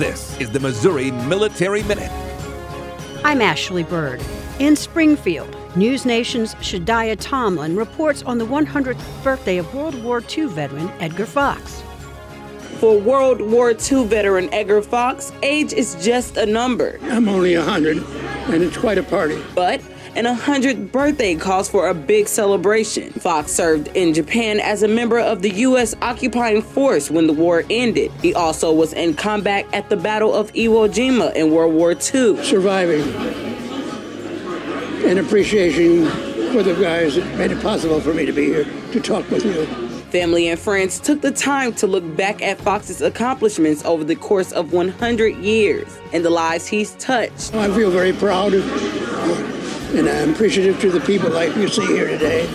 This is the Missouri Military Minute. I'm Ashley Bird. In Springfield, News Nation's Shadiah Tomlin reports on the 100th birthday of World War II veteran Edgar Fox. For World War II veteran Edgar Fox, age is just a number. I'm only 100, and it's quite a party. But an 100th birthday calls for a big celebration. Fox served in Japan as a member of the U.S. occupying force when the war ended. He also was in combat at the Battle of Iwo Jima in World War II. Surviving and appreciation for the guys that made it possible for me to be here to talk with you. Family and friends took the time to look back at Fox's accomplishments over the course of 100 years and the lives he's touched. Oh, I feel very proud and I'm appreciative to the people like you see here today.